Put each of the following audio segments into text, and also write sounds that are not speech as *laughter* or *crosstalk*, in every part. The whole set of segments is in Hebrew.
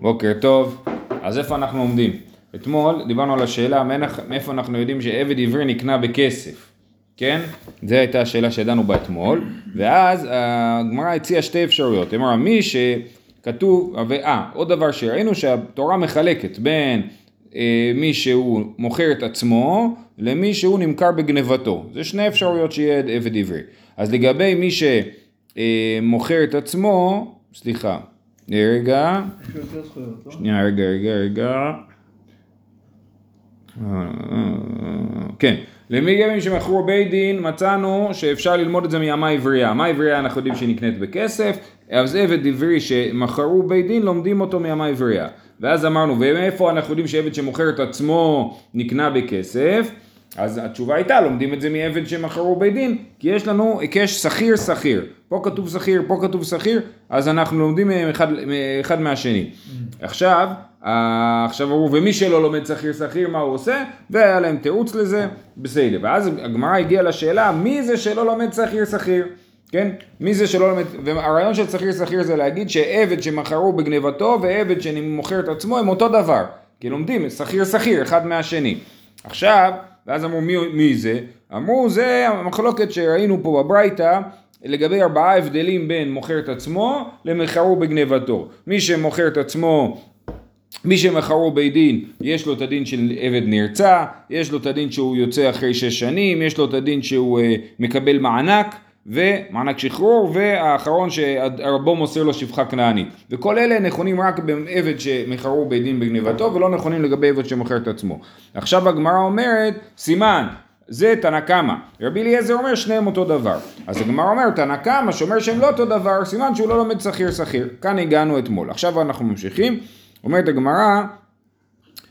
בוקר טוב. אז איפה אנחנו עומדים? אתמול דיברנו על השאלה מאיפה אנחנו יודעים שעבד עברי נקנה בכסף, כן? זו הייתה השאלה שידענו בה אתמול, ואז הגמרא הציעה שתי אפשרויות. היא אמרה מי שכתוב, אה, עוד דבר שראינו שהתורה מחלקת בין אה, מי שהוא מוכר את עצמו למי שהוא נמכר בגנבתו. זה שני אפשרויות שיהיה עבד עברי. אז לגבי מי שמוכר את עצמו, סליחה, רגע, שנייה, רגע, רגע, רגע, כן, למי גבים שמכרו בית דין מצאנו שאפשר ללמוד את זה מאמה עברייה. אמה עברייה אנחנו יודעים שהיא נקנית בכסף, אז עבד עברי שמכרו בית דין לומדים אותו מאמה עברייה. ואז אמרנו, ומאיפה אנחנו יודעים שעבד שמוכר את עצמו נקנה בכסף? אז התשובה הייתה, לומדים את זה מעבד שמכרו בית דין, כי יש לנו היקש שכיר שכיר. פה כתוב שכיר, פה כתוב שכיר, אז אנחנו לומדים מהם אחד, אחד מהשני. עכשיו, עכשיו אמרו, ומי שלא לומד שכיר שכיר, מה הוא עושה? והיה להם תירוץ לזה, בסדר. ואז הגמרא הגיעה לשאלה, מי זה שלא לומד שכיר שכיר? כן? מי זה שלא לומד, והרעיון של שכיר שכיר זה להגיד שעבד שמכרו בגנבתו ועבד שמוכר את עצמו הם אותו דבר. כי לומדים שכיר שכיר, אחד מהשני. עכשיו, ואז אמרו מי, מי זה? אמרו זה המחלוקת שראינו פה בברייתא לגבי ארבעה הבדלים בין מוכר את עצמו למכרו בגנבתו. מי שמוכר את עצמו מי שמכרו בית דין, יש לו את הדין של עבד נרצע, יש לו את הדין שהוא יוצא אחרי שש שנים, יש לו את הדין שהוא uh, מקבל מענק, ומענק שחרור, והאחרון שהרבו מוסר לו שפחה כנענית. וכל אלה נכונים רק בעבד שמכרו בית דין בגניבתו, ולא נכונים לגבי עבד שמוכר את עצמו. עכשיו הגמרא אומרת, סימן, זה תנא קמא. רבי אליעזר אומר שניהם אותו דבר. אז הגמרא אומרת, תנא קמא שאומר שהם לא אותו דבר, סימן שהוא לא לומד שכיר שכיר. כאן הגענו אתמול. עכשיו אנחנו ממשיכים. אומרת הגמרא,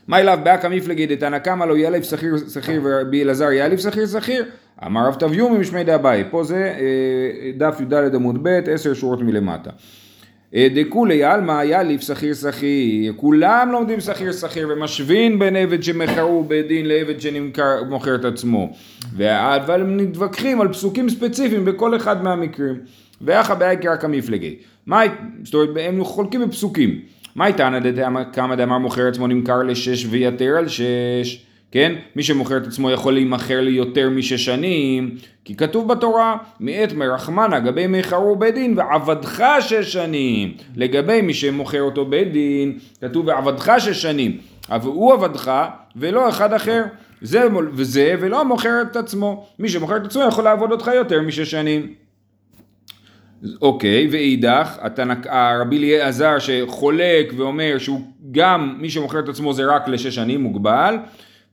מה אליו באקא מפלגי דתנא קמא לא יאלף שכיר שכיר ורבי אלעזר יאלף שכיר שכיר. אמר רב תביומי משמי דאביי פה זה אה, דף י"ד עמוד ב' עשר שורות מלמטה. אה, דכולי עלמא יאליף שכיר שכיר. כולם לומדים שכיר שכיר ומשווין בין עבד שמכרו בדין לעבד שמוכר את עצמו. אבל הם מתווכחים על פסוקים ספציפיים בכל אחד מהמקרים. ואחא באייקרא כמפלגי זאת אומרת הם חולקים בפסוקים מה איתנא כמה דאמר מוכר עצמו נמכר לשש ויתר על שש כן? מי שמוכר את עצמו יכול להימכר ליותר משש שנים, כי כתוב בתורה, מאת מרחמנה גבי מכרו בית דין ועבדך שש שנים. לגבי מי שמוכר אותו בית דין, כתוב ועבדך שש שנים. אבל הוא עבדך ולא אחד אחר. זה וזה ולא מוכר את עצמו. מי שמוכר את עצמו יכול לעבוד אותך יותר משש שנים. אוקיי, ואידך, הרבי אליעזר שחולק ואומר שהוא גם, מי שמוכר את עצמו זה רק לשש שנים מוגבל,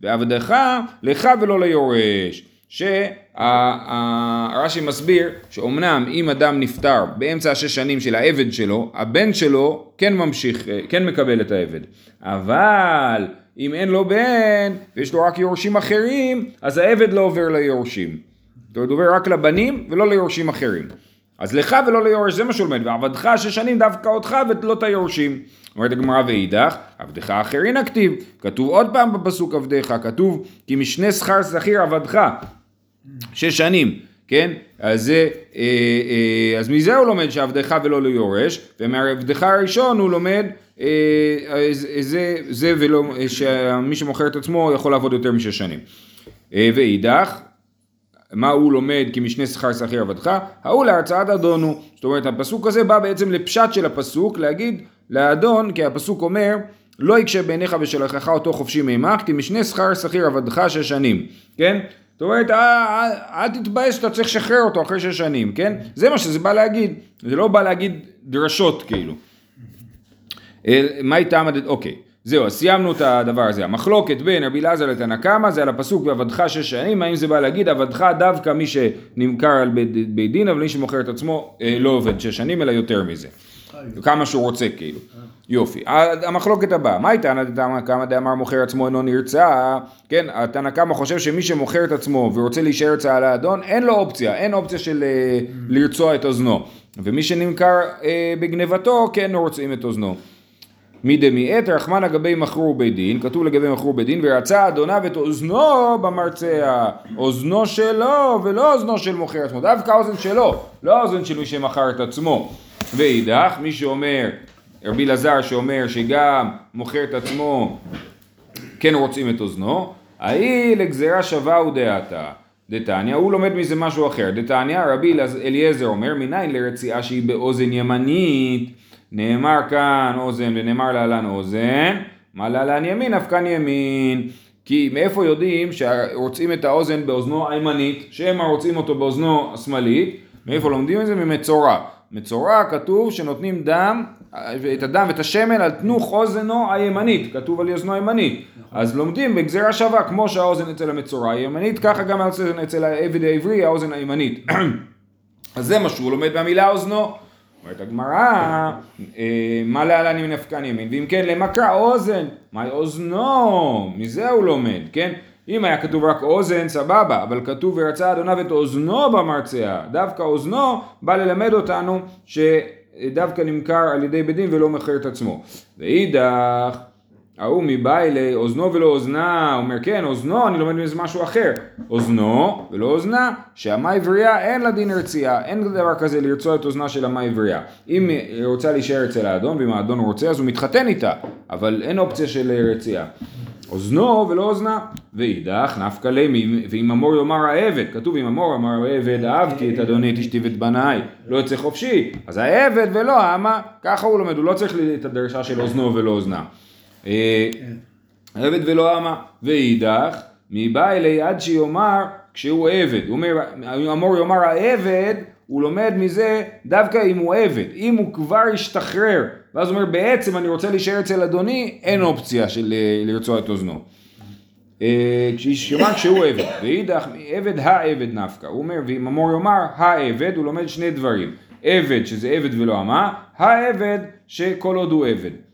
ועבדך לך ולא ליורש. שהרש"י מסביר שאומנם אם אדם נפטר באמצע השש שנים של העבד שלו, הבן שלו כן ממשיך, כן מקבל את העבד. אבל אם אין לו בן ויש לו רק יורשים אחרים, אז העבד לא עובר ליורשים. זאת אומרת, עובר רק לבנים ולא ליורשים אחרים. אז לך ולא ליורש, זה מה שהוא לומד, ועבדך שש שנים דווקא אותך ולא את היורשים. אומרת הגמרא ואידך, עבדך אחרין הכתיב, כתוב עוד פעם בפסוק עבדך, כתוב כי משנה שכר שכיר עבדך, שש שנים, כן? אז, אה, אה, אז מזה הוא לומד שעבדך ולא ליורש, ומעבדך הראשון הוא לומד אה, זה, זה ולא, שמי שמוכר את עצמו יכול לעבוד יותר משש שנים. ואידך, מה הוא לומד כי משנה שכר שכיר עבדך, ההוא להרצאת אדונו. זאת אומרת הפסוק הזה בא בעצם לפשט של הפסוק להגיד לאדון כי הפסוק אומר לא יקשה בעיניך ושלחך אותו חופשי מימך כי משנה שכר שכיר עבדך שש שנים, כן? זאת אומרת, אל תתבאס שאתה צריך לשחרר אותו אחרי שש שנים, כן? זה מה שזה בא להגיד, זה לא בא להגיד דרשות כאילו. מה איתם, אוקיי. זהו, אז סיימנו את הדבר הזה. המחלוקת בין רבי אלעזר לתנא קמא זה על הפסוק ועבדך שש שנים, האם זה בא להגיד עבדך דווקא מי שנמכר על בית דין, אבל מי שמוכר את עצמו אה, לא עובד שש שנים, אלא יותר מזה. כמה שהוא רוצה כאילו. יופי. המחלוקת הבאה, מה הייתה תנא קמא דאמר מוכר עצמו אינו נרצע? כן, התנא קמא חושב שמי שמוכר את עצמו ורוצה להישאר אצל האדון, אין לו אופציה, אין אופציה של אה, לרצוע את אוזנו. ומי שנמכר אה, בגנבתו, כן רוצים את אוזנו. מדמיעת רחמן לגבי מכרו בית דין, כתוב לגבי מכרו בית דין, ורצה אדוניו את אוזנו במרצע, אוזנו שלו ולא אוזנו של מוכר עצמו, דווקא האוזן שלו, לא האוזן של מי שמכר את עצמו. ואידך, מי שאומר רבי אלעזר שאומר שגם מוכר את עצמו כן רוצים את אוזנו, ההיא לגזירה שווה הוא דעתה. דתניא, הוא לומד מזה משהו אחר. דתניא, רבי אליעזר אומר, מניין לרציעה שהיא באוזן ימנית, נאמר כאן אוזן ונאמר להלן אוזן, מה להלן ימין, אף כאן ימין. כי מאיפה יודעים שרוצים את האוזן באוזנו הימנית, שמא רוצים אותו באוזנו השמאלית, מאיפה לומדים את זה? ממצורע. מצורע כתוב שנותנים דם, את הדם ואת השמן על תנוך אוזנו הימנית, כתוב על אוזנו הימנית. נכון. אז לומדים בגזירה שווה, כמו שהאוזן אצל המצורע הימנית, ככה גם האוזן אצל העבד העברי, האוזן הימנית. *clears throat* אז זה מה שהוא לומד מהמילה אוזנו. אומרת הגמרא, אה, מה להלן אם נפקן ימין, ואם כן קרא אוזן, מה אוזנו, מזה הוא לומד, כן? אם היה כתוב רק אוזן, סבבה, אבל כתוב ורצה אדוניו את אוזנו במרצע, דווקא אוזנו בא ללמד אותנו שדווקא נמכר על ידי בית דין ולא מכר את עצמו. ואידך, ההוא מבעילי אוזנו ולא אוזנה, אומר כן אוזנו אני לומד מזה משהו אחר, אוזנו ולא אוזנה, שהמה עברייה אין לה דין הרצייה, אין דבר כזה לרצוע את אוזנה של המה עברייה, אם היא רוצה להישאר אצל האדון ואם האדון רוצה אז הוא מתחתן איתה, אבל אין אופציה של רצייה. אוזנו ולא אוזנה, ואידך נפקא ליה, ואם אמור יאמר העבד, כתוב אם אמור אמר העבד אהבתי את אדוני את אשתי ואת בניי, לא יוצא חופשי, אז העבד ולא האמה, ככה הוא לומד, הוא לא צריך את הדרשה של אוזנו ולא אוזנה. אה, עבד ולא אמה, ואידך, מבא אלי עד שיאמר כשהוא עבד, הוא אמור יאמר העבד, הוא לומד מזה דווקא אם הוא עבד, אם הוא כבר השתחרר, ואז הוא אומר בעצם אני רוצה להישאר אצל אדוני, אין אופציה של אה, לרצוע את אוזנו. אה, כשישמע כשהוא עבד, ואידך עבד העבד נפקא, הוא אומר ואם אמור יאמר העבד, הוא לומד שני דברים, עבד שזה עבד ולא אמה, העבד שכל עוד הוא עבד.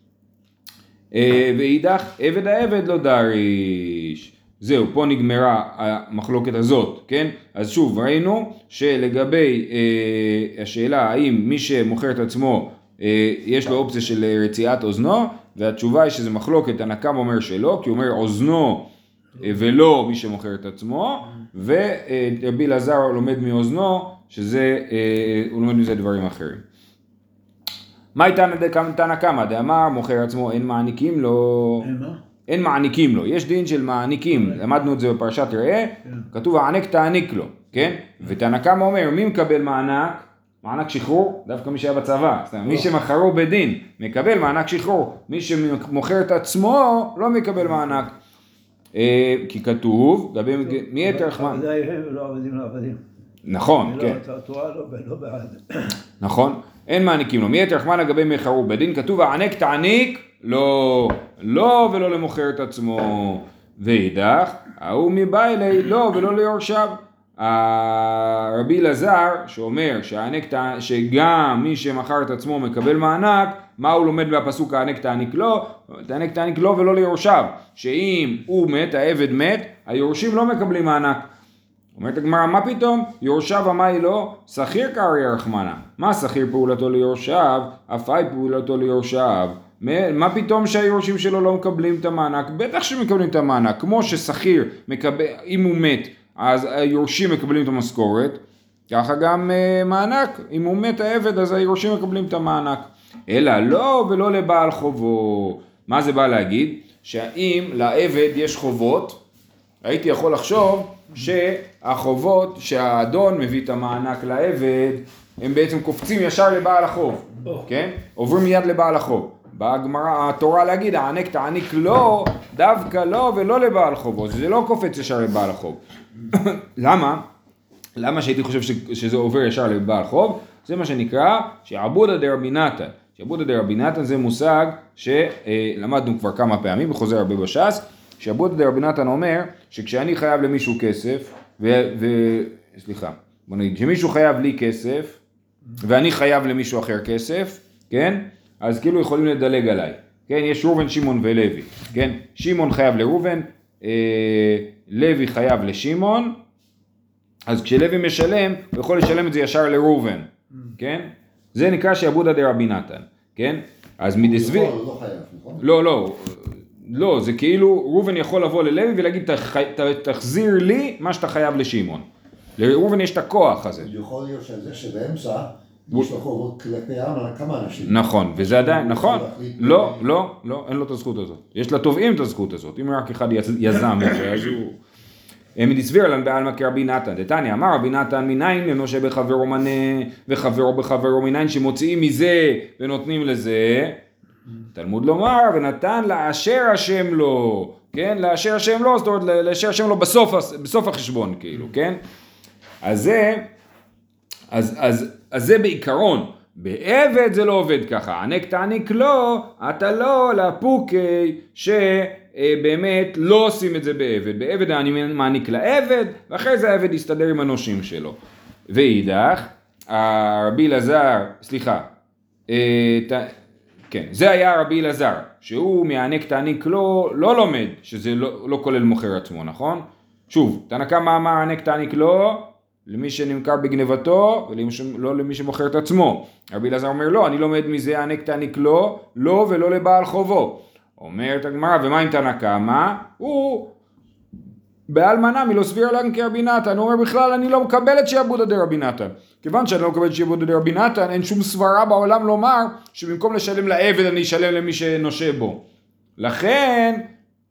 אה, ואידך עבד העבד לא דריש. זהו, פה נגמרה המחלוקת הזאת, כן? אז שוב, ראינו שלגבי אה, השאלה האם מי שמוכר את עצמו אה, יש לו אופציה של רציעת אוזנו, והתשובה היא שזה מחלוקת, הנקם אומר שלא, כי הוא אומר אוזנו אה, ולא מי שמוכר את עצמו, ורבי אלעזר לומד מאוזנו, שזה, אה, הוא לומד מזה דברים אחרים. מה איתן תנא קמא דאמר מוכר עצמו אין מעניקים לו אין מה? אין מעניקים לו, יש דין של מעניקים, אוקיי. למדנו את זה בפרשת ראה, כן. כתוב הענק תעניק לו, כן? ותנא קמא אומר מי מקבל מענק? מענק שחרור, דווקא מי שהיה בצבא, מי שמכרו בדין מקבל מענק שחרור, מי שמוכר את עצמו לא מקבל מענק. אה, כי כתוב, מי יתר רחמן? נכון, כן. לא בעד. נכון. אין מעניקים לו. מי יתר רחמן לגבי מחרו? בדין כתוב הענק תעניק לא, לא ולא למוכר את עצמו. ואידך, ההוא מבא אלי לא ולא ליורשיו. רבי אלעזר שאומר שהענק, שגם מי שמכר את עצמו מקבל מענק, מה הוא לומד מהפסוק הענק תעניק לו? תענק תעניק לו ולא ליורשיו. שאם הוא מת, העבד מת, היורשים לא מקבלים מענק. אומרת הגמרא, מה פתאום? יורשיו אמי לא, שכיר קרעי רחמנה. מה שכיר פעולתו ליורשיו? אף אי פעולתו ליורשיו. מה פתאום שהיורשים שלו לא מקבלים את המענק? בטח שמקבלים את המענק. כמו ששכיר מקבל, אם הוא מת, אז היורשים מקבלים את המשכורת, ככה גם uh, מענק. אם הוא מת העבד, אז היורשים מקבלים את המענק. אלא לא ולא לבעל חובו. מה זה בא להגיד? שהאם לעבד יש חובות, הייתי יכול לחשוב שהחובות שהאדון מביא את המענק לעבד, הם בעצם קופצים ישר לבעל החוב, כן? עוברים מיד לבעל החוב. באה הגמרא, התורה להגיד, הענק תעניק לו, דווקא לו ולא לבעל חובו, זה לא קופץ ישר לבעל החוב. *coughs* למה? למה שהייתי חושב שזה עובר ישר לבעל חוב? זה מה שנקרא שעבודא דרבי נתן. שעבודא דרבי נתן זה מושג שלמדנו כבר כמה פעמים וחוזר הרבה בש"ס. שעבוד דרבי נתן אומר שכשאני חייב למישהו כסף, ו... ו סליחה, בוא נגיד, שמישהו חייב לי כסף, ואני חייב למישהו אחר כסף, כן? אז כאילו יכולים לדלג עליי, כן? יש ראובן, שמעון ולוי, כן? שמעון חייב לראובן, אה, לוי חייב לשמעון, אז כשלוי משלם, הוא יכול לשלם את זה ישר לראובן, כן? זה נקרא שעבודא דרבי נתן, כן? אז מדסבי... לא חייב, נכון? לא, לא, לא, זה כאילו ראובן יכול לבוא ללוי ולהגיד תחזיר לי מה שאתה חייב לשמעון. לראובן יש את הכוח הזה. יכול להיות שזה שבאמצע יש לו חובות כלפי העם, כמה אנשים. נכון, וזה עדיין, נכון, לא, לא, לא, אין לו את הזכות הזאת. יש לתובעים את הזכות הזאת, אם רק אחד יז- יזם את זה, אז הוא... מדסביר לן בעלמא כרבי נתן, דתניא אמר רבי נתן מניין לנושה בחברו מנה וחברו בחברו מניין שמוציאים מזה ונותנים לזה תלמוד לומר ונתן לאשר השם לו, כן? לאשר השם לו, זאת אומרת לאשר השם לו בסוף, בסוף החשבון כאילו, כן? אז זה, אז, אז, אז זה בעיקרון, בעבד זה לא עובד ככה, ענק תעניק לו, אתה לא לפוקי שבאמת לא עושים את זה בעבד, בעבד אני מעניק לעבד, ואחרי זה העבד יסתדר עם הנושים שלו. ואידך, הרבי אלעזר, סליחה, אה, כן, זה היה רבי אלעזר, שהוא מהענק תעניק לו, לא לומד, שזה לא, לא כולל מוכר עצמו, נכון? שוב, תנא קמא אמר הענק תעניק לו, למי שנמכר בגנבתו, ולא למי שמוכר את עצמו. רבי אלעזר אומר לא, אני לומד מזה הענק תעניק לו, לא ולא לבעל חובו. אומרת הגמרא, ומה עם תנא קמא? הוא בעלמא נמי לא סביר לן כרבי נתן, הוא אומר בכלל אני לא מקבל את שעבודא דרבי נתן. כיוון שאני לא מקבל את שעבודא דרבי נתן, אין שום סברה בעולם לומר שבמקום לשלם לעבד אני אשלם למי שנושה בו. לכן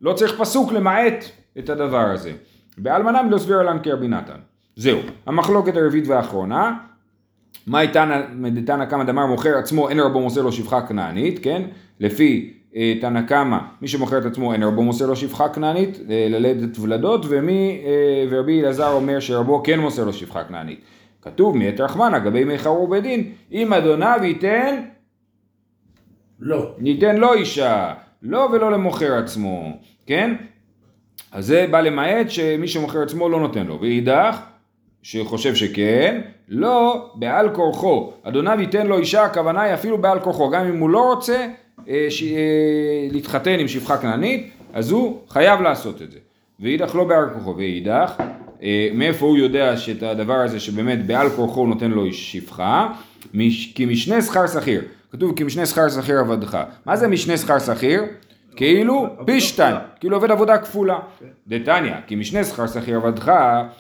לא צריך פסוק למעט את הדבר הזה. בעלמא נמי לא סביר לן כרבי נתן. זהו, המחלוקת הרביעית והאחרונה, מאי תנא קמא דמר מוכר עצמו אין רבו מוסר לו שפחה כנענית, כן? לפי אה, תנא קמא, מי שמוכר את עצמו אין רבו מוסר לו שפחה כנענית, אה, ללדת ולדות, ומי, אה, ורבי אלעזר אומר שרבו כן מוסר לו שפחה כנענית. כתוב מאת רחמנא, גבי מי חרור בדין, אם אדוניו ייתן, לא. ניתן לו אישה, לא ולא למוכר עצמו, כן? אז זה בא למעט שמי שמוכר עצמו לא נותן לו, ואידך, שחושב שכן, לא בעל כורחו, אדוניו ייתן לו אישה, הכוונה היא אפילו בעל כורחו, גם אם הוא לא רוצה אה, ש... אה, להתחתן עם שפחה כנענית, אז הוא חייב לעשות את זה. ואידך לא בעל כורחו, ואידך, מאיפה הוא יודע שאת הדבר הזה שבאמת בעל כורחו נותן לו שפחה? מש... כי משנה שכר שכיר, כתוב כי משנה שכר שכיר עבדך. מה זה משנה שכר שכיר? כאילו פי שתיים, כאילו עובד עבודה כפולה. דתניא, כי משנה שכר שכיר עבדך,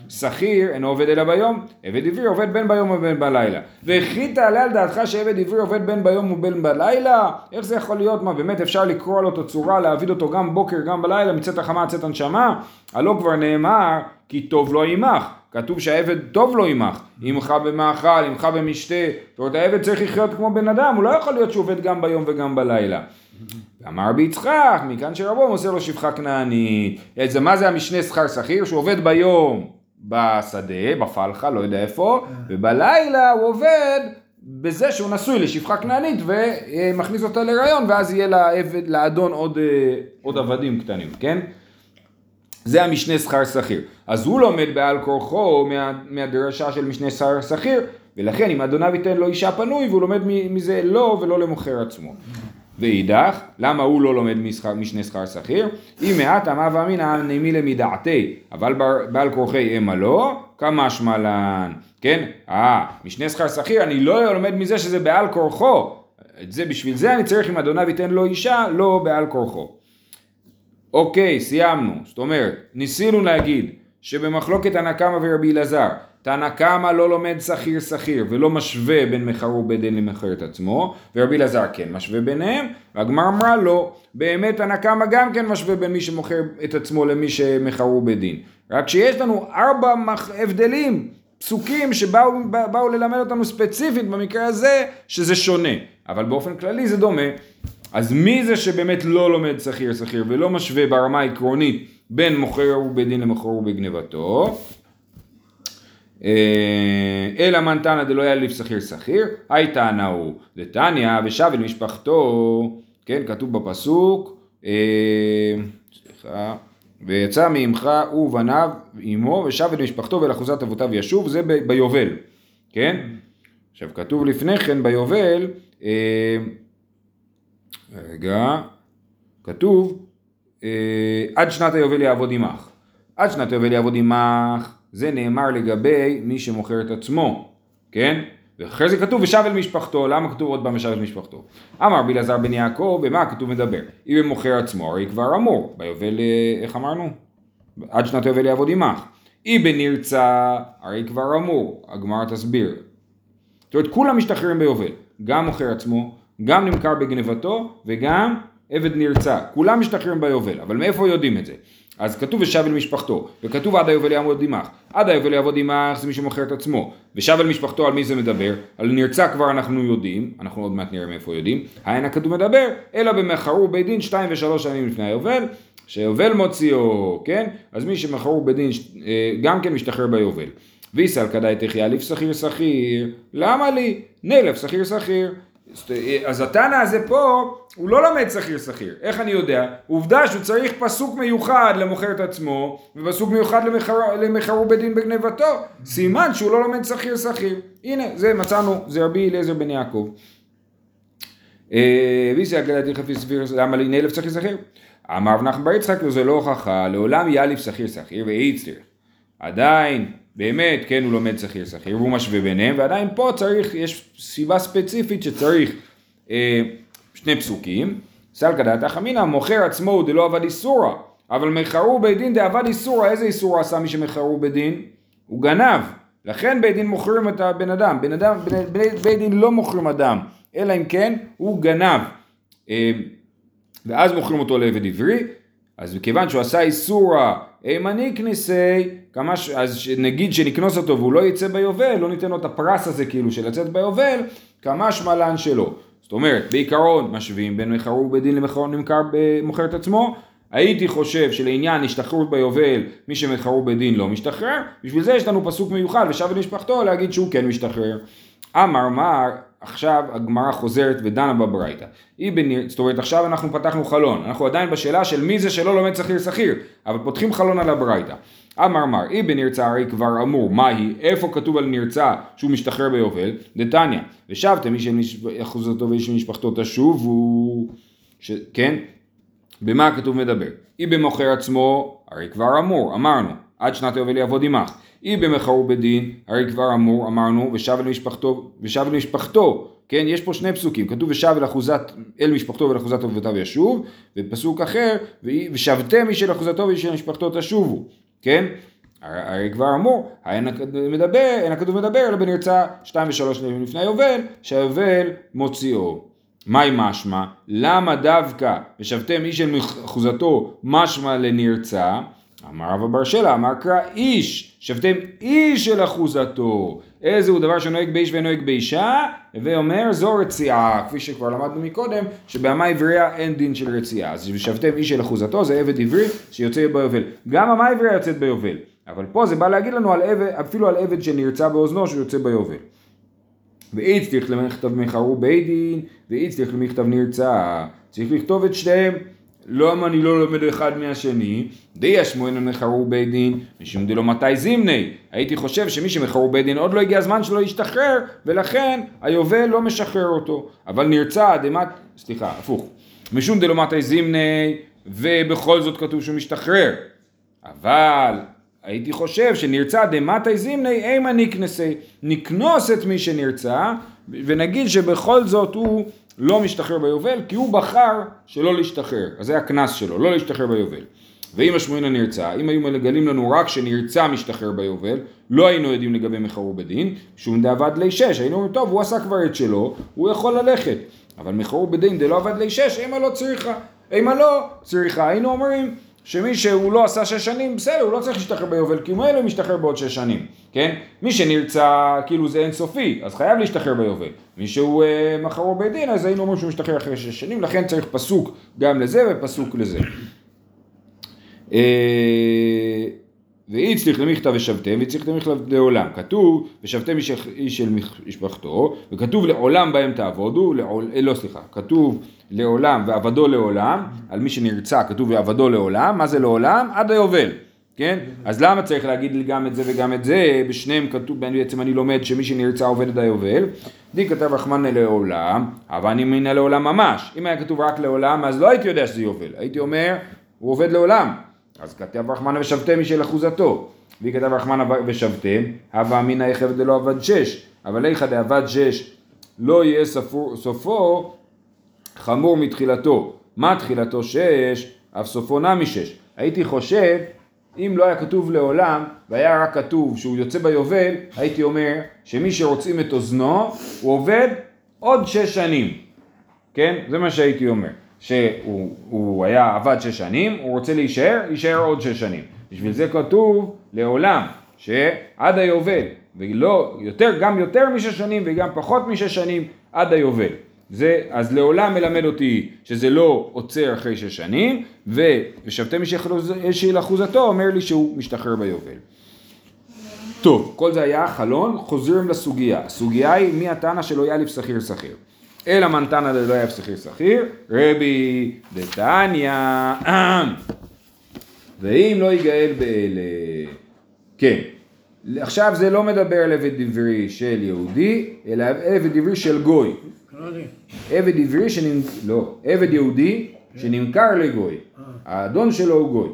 שכיר אינו עובד אלא ביום, עבד עברי עובד בין ביום ובין בלילה. וכי תעלה על דעתך שעבד עברי עובד בין ביום ובין בלילה? איך זה יכול להיות? מה באמת אפשר לקרוא לו אותו צורה, להעביד אותו גם בוקר גם בלילה, מצאת החמה צאת הנשמה? הלא כבר נאמר, כי טוב לו עמך. כתוב שהעבד טוב לו עמך, עמך במאכל, עמך במשתה, זאת אומרת העבד צריך לחיות כמו בן אדם, הוא לא יכול להיות שהוא עובד גם ביום וגם בלילה. אמר רבי יצחק, מכאן שרבו מוסר לו שפחה כנענית. אז מה זה המשנה שכר שכיר? שהוא עובד ביום בשדה, בפלחה, לא יודע איפה, ובלילה הוא עובד בזה שהוא נשוי לשפחה כנענית ומכניס אותה להיריון, ואז יהיה לעבד, לאדון עוד, אה, עוד עבדים קטנים, כן? זה המשנה שכר שכיר. אז הוא לומד בעל כורחו מה, מהדרשה של משנה שכר שכיר, ולכן אם אדוניו ייתן לו אישה פנוי, והוא לומד מזה לא ולא למוכר עצמו. ואידך, למה הוא לא לומד משכר, משנה שכר שכיר? אם מעט אמה ואמינא נעימי למידעתי, אבל בעל כורחי אמה לא, כמשמע לן, כן? אה, משנה שכר שכיר, אני לא לומד מזה שזה בעל כורחו. את זה, בשביל זה אני צריך אם אדוניו ייתן לו אישה, לא בעל כורחו. אוקיי, סיימנו. זאת אומרת, ניסינו להגיד שבמחלוקת תנא קמא ורבי אלעזר, תנא קמא לא לומד שכיר שכיר ולא משווה בין מכרו בית דין למכר את עצמו, ורבי אלעזר כן משווה ביניהם, והגמר אמרה לא, באמת תנא קמא גם כן משווה בין מי שמוכר את עצמו למי שמכרו בדין. רק שיש לנו ארבע מח... הבדלים, פסוקים שבאו באו ללמד אותנו ספציפית במקרה הזה, שזה שונה, אבל באופן כללי זה דומה. אז מי זה שבאמת לא לומד שכיר שכיר ולא משווה ברמה העקרונית בין מוכר ובדין למוכר ובגנבתו? אה, אלא מן תנא דלא יעליף שכיר שכיר, היי תנא הוא דתניא ושב אל משפחתו, כן, כתוב בפסוק, אה, סליחה, ויצא מעמך הוא ובניו עמו ושב אל משפחתו ואל אחוזת אבותיו ישוב, זה ביובל, כן? עכשיו כתוב לפני כן ביובל, אה, רגע, כתוב אה, עד שנת היובל יעבוד עמך. עד שנת היובל יעבוד עמך, זה נאמר לגבי מי שמוכר את עצמו, כן? ואחרי זה כתוב ושב אל משפחתו, למה כתוב עוד פעם ושב אל משפחתו? אמר רבי אלעזר בן יעקב, במה כתוב מדבר? אם הוא מוכר עצמו, הרי כבר אמור, ביובל, אה, איך אמרנו? עד שנת היובל יעבוד עמך. אם בנרצה, הרי כבר אמור, הגמרא תסביר. זאת אומרת, כולם משתחררים ביובל. גם מוכר עצמו, גם נמכר בגנבתו, וגם עבד נרצע. כולם משתחררים ביובל, אבל מאיפה יודעים את זה? אז כתוב ושב אל משפחתו, וכתוב עד היובל יעמוד עמך. עד היובל יעבוד עמך זה מי שמוכר את עצמו. ושב אל משפחתו על מי זה מדבר? על נרצע כבר אנחנו יודעים, אנחנו עוד מעט נראה מאיפה יודעים. האין הכתוב מדבר, אלא במחרו בית דין שתיים ושלוש שנים לפני היובל, שיובל מוציאו, כן? אז מי שמכרו בדין אה, גם כן משתחרר ביובל. ויסל כדאי תחיה אליף שכיר שכיר, למה לי? נלף שכיר שכיר. אז התנא הזה פה, הוא לא לומד שכיר שכיר. איך אני יודע? עובדה שהוא צריך פסוק מיוחד למוכר את עצמו, ופסוק מיוחד למכרו בדין בגנבתו. סימן שהוא לא לומד שכיר שכיר. הנה, זה מצאנו, זה רבי אליעזר בן יעקב. אה, ויסי אגדת יחפי סביר, למה לי נלף שכיר שכיר? אמר רב נחמן בר יצחק זה לא הוכחה, לעולם יאליף שכיר שכיר ואיצטר. עדיין, באמת, כן הוא לומד שכיר שכיר והוא משווה ביניהם, ועדיין פה צריך, יש סיבה ספציפית שצריך אה, שני פסוקים. סלקא דעתך אמינא, מוכר עצמו הוא דלא עבד איסורא, אבל מכרו בית דין דעבד איסורא, איזה איסורא עשה מי שמכרו בית דין? הוא גנב. לכן בית דין מוכרים את הבן אדם, בן אדם, בית דין לא מוכרים אדם, אלא אם כן הוא גנב. אה, ואז מוכרים אותו לעבד עברי, אז מכיוון שהוא עשה איסורא אימני כניסי, אז נגיד שנקנוס אותו והוא לא יצא ביובל, לא ניתן לו את הפרס הזה כאילו של לצאת ביובל, כמה שמלן שלו. זאת אומרת, בעיקרון משווים בין מכרו בדין למכרון נמכר במוכר את עצמו, הייתי חושב שלעניין השתחררות ביובל, מי שמכרו בדין לא משתחרר, בשביל זה יש לנו פסוק מיוחד ושב את משפחתו להגיד שהוא כן משתחרר. אמר מר, עכשיו הגמרא חוזרת ודנה בברייתא. זאת אומרת עכשיו אנחנו פתחנו חלון, אנחנו עדיין בשאלה של מי זה שלא לומד שכיר שכיר, אבל פותחים חלון על הברייתא. אמר מר, אי בנרצע הרי כבר אמור, מהי, איפה כתוב על נרצע שהוא משתחרר ביובל? דתניא, ושבתם איש אחוזתו ואיש משפחתו תשובו, ש... כן? במה הכתוב מדבר? אי במוכר עצמו, הרי כבר אמור, אמרנו, עד שנת היובל יעבוד עמך. אי במכרו בדין, הרי כבר אמור, אמרנו, ושב אל משפחתו, ושב אל משפחתו, כן, יש פה שני פסוקים, כתוב ושב אל אחוזת, אל משפחתו ואל אחוזת אבותיו ישוב, ופסוק אחר, ושבתם איש אל אחוזתו ואיש אל משפחתו תשובו, כן? הרי כבר אמור, אין מדבר, אין הכתוב מדבר, אלא בנרצה שתיים ושלוש לפני היובל, שהיובל מוציאו. מהי משמע? למה דווקא ושבתם איש אל אחוזתו משמע לנרצה? אמר רב אבר שלה, אמר קרא איש, שבתם איש של אחוזתו. איזה הוא דבר שנוהג באיש ונוהג באישה, ואומר זו רציעה, כפי שכבר למדנו מקודם, שבאמה עברייה אין דין של רציעה. אז שבתם איש של אחוזתו זה עבד עברי שיוצא ביובל. גם אמה עברייה יוצאת ביובל, אבל פה זה בא להגיד לנו על עבד, אפילו על עבד שנרצע באוזנו שיוצא ביובל. ואיץ צריך למכתב מחרו בית דין, ואיץ צריך למכתב נרצע. צריך לכתוב את שתיהם. למה אני לא לומד אחד מהשני? די ישמעון מחרו בית דין, משום דלא מתי זימני. הייתי חושב שמי שמחרו בית דין עוד לא הגיע הזמן שלו להשתחרר, ולכן היובל לא משחרר אותו. אבל נרצה דמת, סליחה, הפוך. משום דלא מתי זימני, ובכל זאת כתוב שהוא משתחרר. אבל הייתי חושב שנרצה דמתי זימני אימה נקנסי, נקנוס את מי שנרצה, ונגיד שבכל זאת הוא לא משתחרר ביובל, כי הוא בחר שלא להשתחרר, אז זה הקנס שלו, לא להשתחרר ביובל. ואם השמואל הנרצע, אם היו מגלים לנו רק שנרצע משתחרר ביובל, לא היינו יודעים לגבי מחרו בדין, שום דאבד לי שש, היינו אומרים, טוב, הוא עשה כבר את שלו, הוא יכול ללכת. אבל מחרו בדין דלא עבד לי שש, אימה לא צריכה. אימה לא צריכה, היינו אומרים, שמי שהוא לא עשה שש שנים, בסדר, הוא לא צריך להשתחרר ביובל, כי הוא ממילא משתחרר בעוד שש שנים, כן? מי שנרצה, כאילו זה אינסופי, אז חייב להשתחרר ביובל. מי שהוא אה, מחרו בית דין, אז היינו אומרים שהוא משתחרר אחרי שש שנים, לכן צריך פסוק גם לזה ופסוק לזה. אה, צריך למכתב ושבתם, צריך למכתב לעולם. כתוב, ושבתם איש של משפחתו, וכתוב לעולם בהם תעבודו, לעול, אה, לא סליחה, כתוב לעולם ועבדו לעולם, על מי שנרצע כתוב ועבדו לעולם, מה זה לעולם? עד היובל. כן? אז למה צריך להגיד לי גם את זה וגם את זה? בשניהם כתוב, בעצם אני לומד שמי שנרצע עובד עד היובל. די כתב רחמנא לעולם, אבל אני מינה לעולם ממש. אם היה כתוב רק לעולם, אז לא הייתי יודע שזה יובל. הייתי אומר, הוא עובד לעולם. אז כתב רחמנא ושבתם משל אחוזתו. והיא כתב רחמנא ושבתם, הווה אמינא יחב דלא עבד שש. אבל איכא דעבד שש לא יהיה ספור, סופו חמור מתחילתו. מה תחילתו שש? אף סופו נמי שש. הייתי חושב אם לא היה כתוב לעולם, והיה רק כתוב שהוא יוצא ביובל, הייתי אומר שמי שרוצים את אוזנו, הוא עובד עוד שש שנים. כן? זה מה שהייתי אומר. שהוא הוא היה עבד שש שנים, הוא רוצה להישאר, יישאר עוד שש שנים. בשביל זה כתוב לעולם, שעד היובל, ולא, יותר, גם יותר משש שנים וגם פחות משש שנים, עד היובל. זה, אז לעולם מלמד אותי שזה לא עוצר אחרי שש שנים, ושבתם אישי לאחוזתו אומר לי שהוא משתחרר ביובל. טוב, כל זה היה חלון, חוזרים לסוגיה. הסוגיה היא מי התנא שלא יאליף שכיר שכיר. אלא מנתנא דלא יאליף שכיר שכיר, רבי דתניא, ואם לא יגאל באלה. כן, עכשיו זה לא מדבר על עבד דברי של יהודי, אלא עבד דברי של גוי. עבד עברי שנמכר, לא, עבד יהודי שנמכר לגוי, האדון שלו הוא גוי.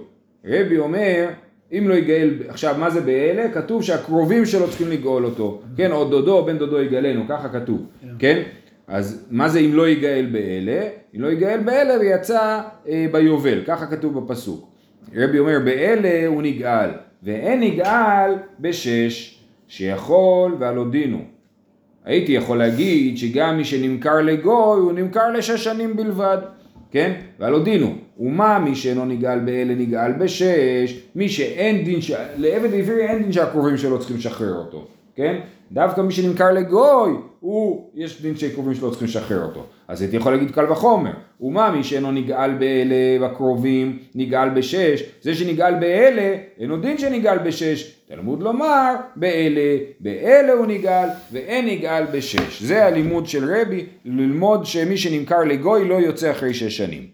רבי אומר, אם לא יגאל, עכשיו מה זה באלה? כתוב שהקרובים שלו צריכים לגאול אותו, כן, או דודו או בן דודו יגאלנו, ככה כתוב, כן? אז מה זה אם לא יגאל באלה? אם לא יגאל באלה ויצא אה, ביובל, ככה כתוב בפסוק. רבי אומר באלה הוא נגאל, ואין נגאל בשש, שיכול והלא דינו. הייתי יכול להגיד שגם מי שנמכר לגוי הוא נמכר לשש שנים בלבד, כן? והלא דינו, ומה מי שאינו נגאל באלה נגאל בשש, מי שאין דין, ש... לעבד עברי אין דין שהקרובים שלו צריכים לשחרר אותו, כן? דווקא מי שנמכר לגוי, הוא, יש דין שקרובים שלו צריכים לשחרר אותו. אז הייתי יכול להגיד קל וחומר. ומה מי שאינו נגאל באלה בקרובים, נגאל בשש, זה שנגאל באלה, אינו דין שנגאל בשש. תלמוד לומר, באלה, באלה הוא נגאל, ואין נגאל בשש. זה הלימוד של רבי, ללמוד שמי שנמכר לגוי לא יוצא אחרי שש שנים.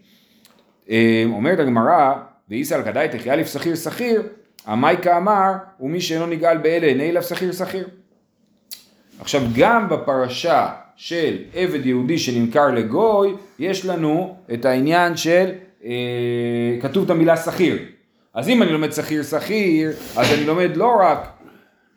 אה, אומרת הגמרא, ואיסא על כדאי תחיה שכיר שכיר, המייקה אמר, ומי שאינו נגאל באלה, איני אלף שכיר שכיר. עכשיו גם בפרשה של עבד יהודי שנמכר לגוי, יש לנו את העניין של, אה, כתוב את המילה שכיר. אז אם אני לומד שכיר שכיר, אז אני לומד לא רק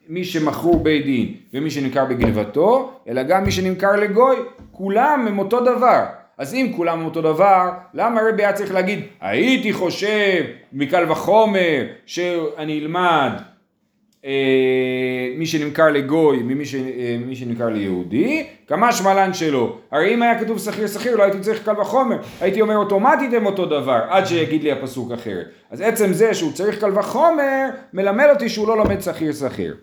מי שמכרו בית דין ומי שנמכר בגנבתו, אלא גם מי שנמכר לגוי, כולם הם אותו דבר. אז אם כולם אותו דבר, למה רבי היה צריך להגיד, הייתי חושב מקל וחומר שאני אלמד אה, מי שנמכר לגוי ממי ש, אה, שנמכר ליהודי, כמה שמלן שלו. הרי אם היה כתוב שכיר שכיר לא הייתי צריך קל וחומר, הייתי אומר אוטומטית הם אותו דבר, עד שיגיד לי הפסוק אחרת. אז עצם זה שהוא צריך קל וחומר, מלמד אותי שהוא לא לומד שכיר שכיר.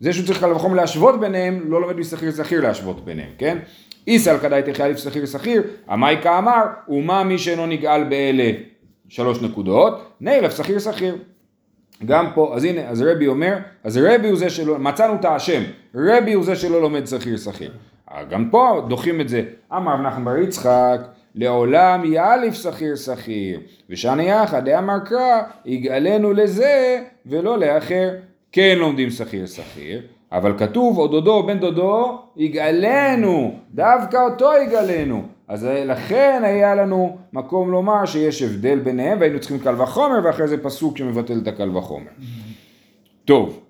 זה שהוא צריך קל וחומר להשוות ביניהם, לא לומד משכיר שכיר להשוות ביניהם, כן? איסל כדאי תחליף שכיר שכיר, המייקה אמר, ומה מי שאינו נגאל באלה? שלוש נקודות, נילף שכיר שכיר. גם פה, אז הנה, אז רבי אומר, אז רבי הוא זה שלא, מצאנו את האשם, רבי הוא זה שלא לומד שכיר שכיר. גם פה דוחים את זה, אמר נחמן בר יצחק, לעולם יאליף שכיר שכיר, ושאני יחד, דאמר קרא, יגאלנו לזה ולא לאחר. כן לומדים שכיר שכיר, אבל כתוב או דודו בן דודו יגאלנו, דווקא אותו יגאלנו. אז לכן היה לנו מקום לומר שיש הבדל ביניהם והיינו צריכים קל וחומר ואחרי זה פסוק שמבטל את הקל וחומר. טוב,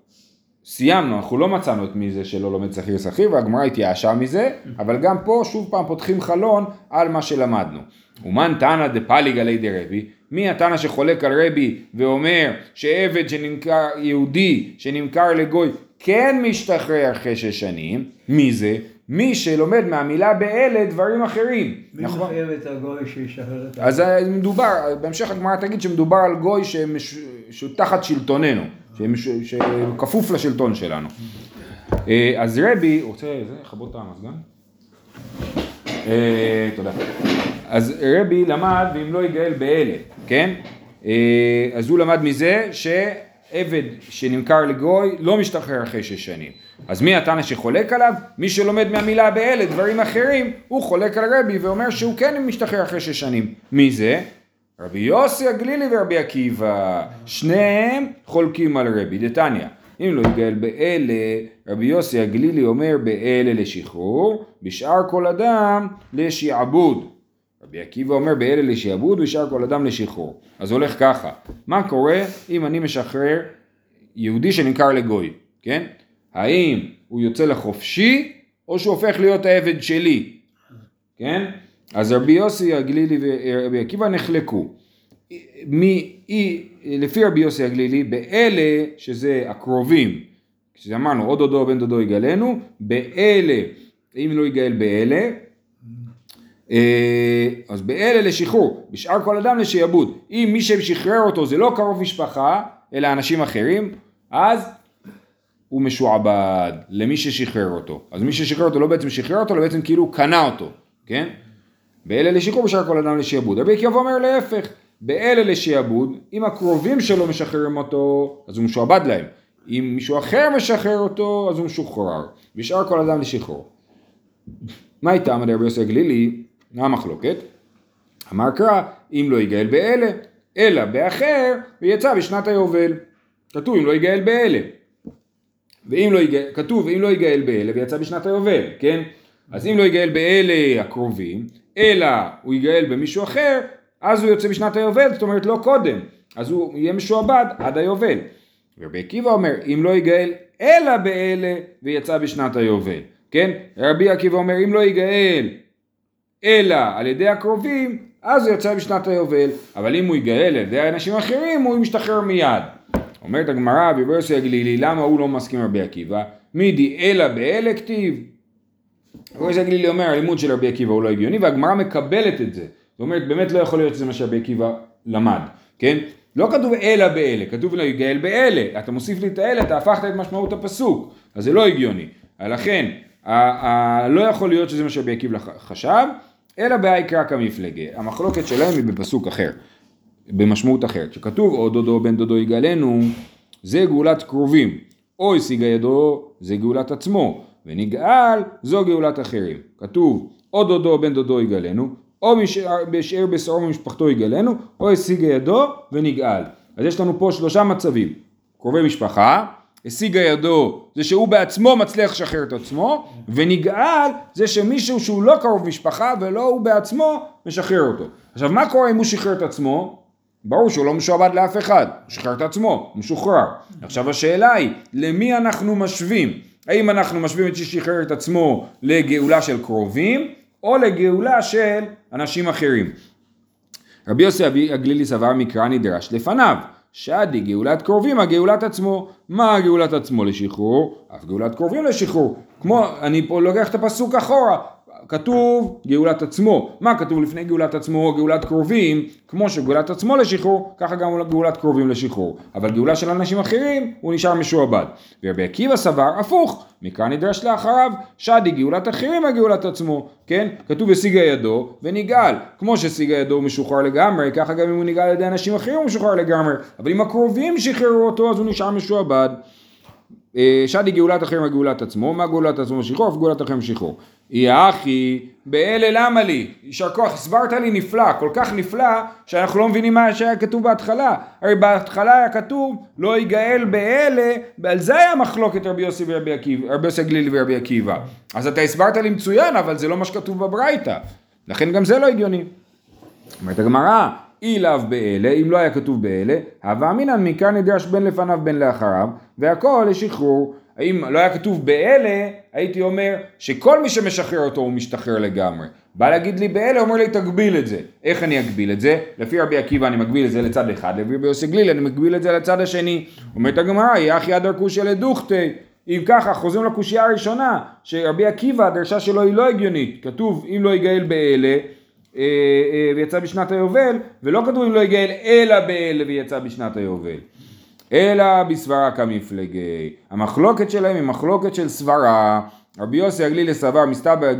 סיימנו, אנחנו לא מצאנו את מי זה שלא לומד שכיר שכיר והגמרא התייאשה מזה, אבל גם פה שוב פעם פותחים חלון על מה שלמדנו. אומן תנא דפליג עלי דרבי, מי התנא שחולק על רבי ואומר שעבד שנמכר, יהודי שנמכר לגוי כן משתחרר אחרי שש שנים, מי זה? מי שלומד מהמילה באלה דברים אחרים. מי נכון? מחייב את הגוי שישחרר את אז מדובר, בהמשך הגמרא תגיד שמדובר על גוי שהוא תחת שלטוננו, שכפוף לשלטון שלנו. אה, אז רבי, רוצה לכבות את המזגן? אה, תודה. אז רבי למד ואם לא יגאל באלה, כן? אה, אז הוא למד מזה ש... עבד שנמכר לגוי לא משתחרר אחרי שש שנים. אז מי התנא שחולק עליו? מי שלומד מהמילה באלה דברים אחרים, הוא חולק על רבי ואומר שהוא כן משתחרר אחרי שש שנים. מי זה? רבי יוסי הגלילי ורבי עקיבא. שניהם חולקים על רבי. דתניא. אם לא יגאל באלה, רבי יוסי הגלילי אומר באלה לשחרור, בשאר כל אדם לשעבוד. רבי עקיבא אומר באלה לשעבוד ושאר כל אדם לשחרור. אז הולך ככה, מה קורה אם אני משחרר יהודי שנמכר לגוי, כן? האם הוא יוצא לחופשי או שהוא הופך להיות העבד שלי, כן? אז רבי יוסי הגלילי ורבי עקיבא נחלקו. מי, לפי רבי יוסי הגלילי, באלה שזה הקרובים, שזה אמרנו, או דודו או בן דודו יגאלנו, באלה, אם לא יגאל באלה, אז באלה לשחרור, בשאר כל אדם לשעבוד. אם מי ששחרר אותו זה לא קרוב משפחה, אלא אנשים אחרים, אז הוא משועבד למי ששחרר אותו. אז מי ששחרר אותו לא בעצם שחרר אותו, אלא בעצם כאילו קנה אותו, כן? באלה לשחרור, בשאר כל אדם לשעבוד. רבי עקיבא אומר להפך, באלה לשעבוד, אם הקרובים שלו משחררים אותו, אז הוא משועבד להם. אם מישהו אחר משחרר אותו, אז הוא משוחרר. בשאר כל אדם לשחרור. מה איתם רבי יוסי הגלילי? מה המחלוקת? אמר קרא, אם לא יגאל באלה, אלא באחר, ויצא בשנת היובל. כתוב אם לא יגאל באלה. ואם לא יגאל, כתוב אם לא יגאל באלה ויצא בשנת היובל, כן? אז אם לא יגאל באלה הקרובים, אלא הוא יגאל במישהו אחר, אז הוא יוצא בשנת היובל, זאת אומרת לא קודם. אז הוא יהיה משועבד עד היובל. ורבי עקיבא אומר, אם לא יגאל אלא באלה ויצא בשנת היובל, כן? רבי עקיבא אומר, אם לא יגאל אלא על ידי הקרובים, אז הוא יצא בשנת היובל. אבל אם הוא יגאל על ידי אנשים אחרים, הוא משתחרר מיד. אומרת הגמרא בברסי הגלילי, למה הוא לא מסכים עם רבי עקיבא? מידי אלא באלה כתיב. ברסי הגלילי אומר, הלימוד של רבי עקיבא הוא לא הגיוני, והגמרא מקבלת את זה. זאת אומרת, באמת לא יכול להיות שזה מה שרבי עקיבא למד, כן? לא כתוב אלא באלה, כתוב לה יגאל באלה. אתה מוסיף לי את האלה, אתה הפכת את משמעות הפסוק. אז זה לא הגיוני. לכן, לא יכול להיות שזה מה שרבי עקיבא חשב, אלא בהאיקרא כמפלגה. המחלוקת שלהם היא בפסוק אחר. במשמעות אחרת, שכתוב או דודו בן דודו יגאלנו, זה גאולת קרובים, או השיגה ידו, זה גאולת עצמו, ונגאל, זו גאולת אחרים. כתוב או דודו בן דודו יגאלנו, או בשאר בשרו ממשפחתו יגאלנו, או השיגה ידו ונגאל. אז יש לנו פה שלושה מצבים, קרובי משפחה, השיגה ידו זה שהוא בעצמו מצליח לשחרר את עצמו, ונגאל זה שמישהו שהוא לא קרוב משפחה ולא הוא בעצמו משחרר אותו. עכשיו מה קורה אם הוא שחרר את עצמו? ברור שהוא לא משועבד לאף אחד, הוא שחרר את עצמו, משוחרר. עכשיו השאלה היא, למי אנחנו משווים? האם אנחנו משווים את ששחרר את עצמו לגאולה של קרובים, או לגאולה של אנשים אחרים? רבי יוסי הגלילי סבר מקרא נדרש לפניו, שעדי גאולת קרובים הגאולת עצמו. מה גאולת עצמו לשחרור? אף גאולת קרובים לשחרור. כמו, אני פה לוקח את הפסוק אחורה, כתוב גאולת עצמו. מה כתוב לפני גאולת עצמו? גאולת קרובים, כמו שגאולת עצמו לשחרור, ככה גם גאולת קרובים לשחרור. אבל גאולה של אנשים אחרים, הוא נשאר משועבד. ורבי עקיבא סבר הפוך, מכאן נדרש לאחריו, שדי גאולת אחרים הגאולת עצמו, כן? כתוב השיגה ידו ונגאל. כמו שהשיגה ידו הוא משוחרר לגמרי, ככה גם אם הוא נגאל על ידי אנשים אחרים הוא משוחרר לגמרי. אבל אם הקרובים שחררו אותו אז הוא נשאר משועבד. אה, שדי גאולת אחרים הגאולת עצמו, מה גאולת עצמו שחרור, אף גאולת אחרים שחרור. יא אחי, באלה למה לי? יישר כוח, הסברת לי נפלא, כל כך נפלא, שאנחנו לא מבינים מה שהיה כתוב בהתחלה. הרי בהתחלה היה כתוב, לא יגאל באלה, ועל זה היה מחלוקת רבי יוסי ורבי עקיבא, רבי יוסי גלילי ורבי עקיבא. אז אתה הסברת לי מצוין, אבל זה לא מה שכתוב בברייתא. לכן גם זה לא הגיוני. אומרת הגמרא, אי לאו באלה, אם לא היה כתוב באלה, הווה אמינן מכאן נדרש בין לפניו בין לאחריו, והכל לשחרור. אם לא היה כתוב באלה, הייתי אומר שכל מי שמשחרר אותו הוא משתחרר לגמרי. בא להגיד לי באלה, אומר לי תגביל את זה. איך אני אגביל את זה? לפי רבי עקיבא אני מגביל את זה לצד אחד, לפי רבי יוסי גליל אני מגביל את זה לצד השני. אומרת הגמרא, יחי אדר כושי לדוכתי. אם ככה, חוזרים לקושייה הראשונה, שרבי עקיבא, הדרשה שלו היא לא הגיונית. כתוב, אם לא יגאל באלה, ויצא בשנת היובל, ולא כתוב אם לא יגאל אלא באלה ויצא בשנת היובל. אלא בסברה כמפלגי. המחלוקת שלהם היא מחלוקת של סברה. רבי יוסי הגלילי סבר מסתבר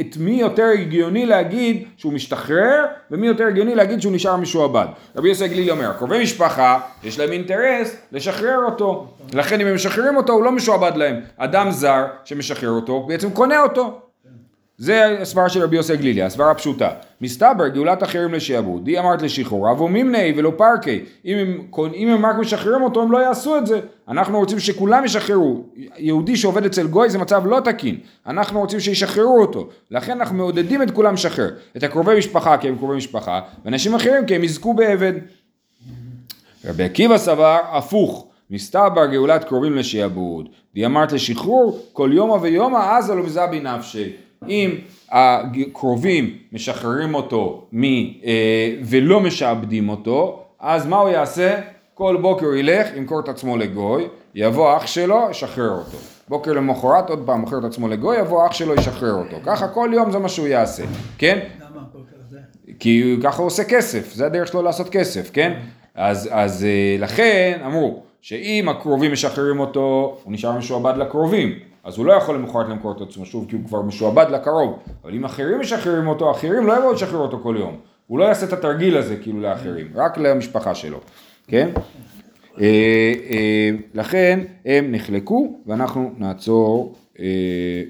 את מי יותר הגיוני להגיד שהוא משתחרר ומי יותר הגיוני להגיד שהוא נשאר משועבד. רבי יוסי הגלילי אומר, קרובי משפחה יש להם אינטרס לשחרר אותו, לכן אם הם משחררים אותו הוא לא משועבד להם. אדם זר שמשחרר אותו בעצם קונה אותו. זה הסברה של רבי יוסי הגלילי, הסברה הפשוטה. מסתבר גאולת אחרים לשעבוד, די אמרת לשחרור, אבו מימני ולא פרקי. אם הם, אם הם רק משחררים אותו, הם לא יעשו את זה. אנחנו רוצים שכולם ישחררו. יהודי שעובד אצל גוי זה מצב לא תקין. אנחנו רוצים שישחררו אותו. לכן אנחנו מעודדים את כולם לשחרר. את הקרובי משפחה כי הם קרובי משפחה, ואנשים אחרים כי הם יזכו בעבד. רבי עקיבא סבר הפוך. מסתבר גאולת קרובים לשעבוד. די אמרת לשחרור, כל יומא ויומא עזה לא מזבי נפשי. אם הקרובים משחררים אותו מ, אה, ולא משעבדים אותו, אז מה הוא יעשה? כל בוקר הוא ילך, ימכור את עצמו לגוי, יבוא אח שלו, ישחרר אותו. בוקר למחרת עוד פעם מוכר את עצמו לגוי, יבוא אח שלו, ישחרר אותו. ככה כל יום זה מה שהוא יעשה, כן? למה זה? כי ככה הוא עושה כסף, זה הדרך שלו לעשות כסף, כן? אז, אז אה, לכן אמרו שאם הקרובים משחררים אותו, הוא נשאר משועבד לקרובים, אז הוא לא יכול למחרת למכור את עצמו שוב כי הוא כבר משועבד לקרוב, אבל אם אחרים משחררים אותו, אחרים לא יבואו לשחרר אותו כל יום, הוא לא יעשה את התרגיל הזה כאילו לאחרים, רק למשפחה שלו, כן? אה, אה, לכן הם נחלקו ואנחנו נעצור אה,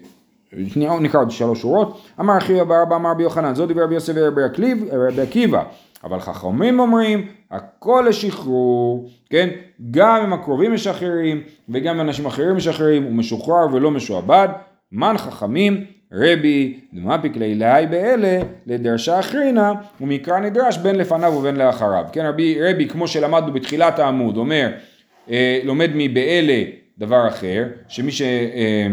נקרא עוד שלוש שורות. אמר אחי אבא אמר רבי יוחנן, זו דברי רבי יוסף ורבי עקיבא. אבל חכמים אומרים, הכל לשחרור, כן? גם אם הקרובים משחררים וגם אם אנשים אחרים משחררים, הוא משוחרר ולא משועבד. מן חכמים, רבי דמפיק לילאי באלה, לדרשה אחרינה, ומקרא נדרש בין לפניו ובין לאחריו. כן, רבי, רבי, כמו שלמדנו בתחילת העמוד, אומר, אה, לומד מבאלה דבר אחר, שמי ש... אה,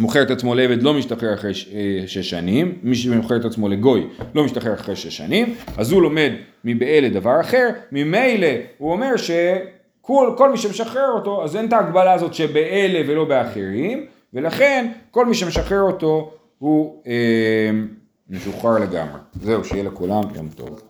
מוכר את עצמו לעבד לא משתחרר אחרי אה, שש שנים, מי שמוכר את עצמו לגוי לא משתחרר אחרי שש שנים, אז הוא לומד מבאלה דבר אחר, ממילא הוא אומר שכל כל מי שמשחרר אותו, אז אין את ההגבלה הזאת שבאלה ולא באחרים, ולכן כל מי שמשחרר אותו הוא אה, משוחרר לגמרי. זהו, שיהיה לכולם יום טוב.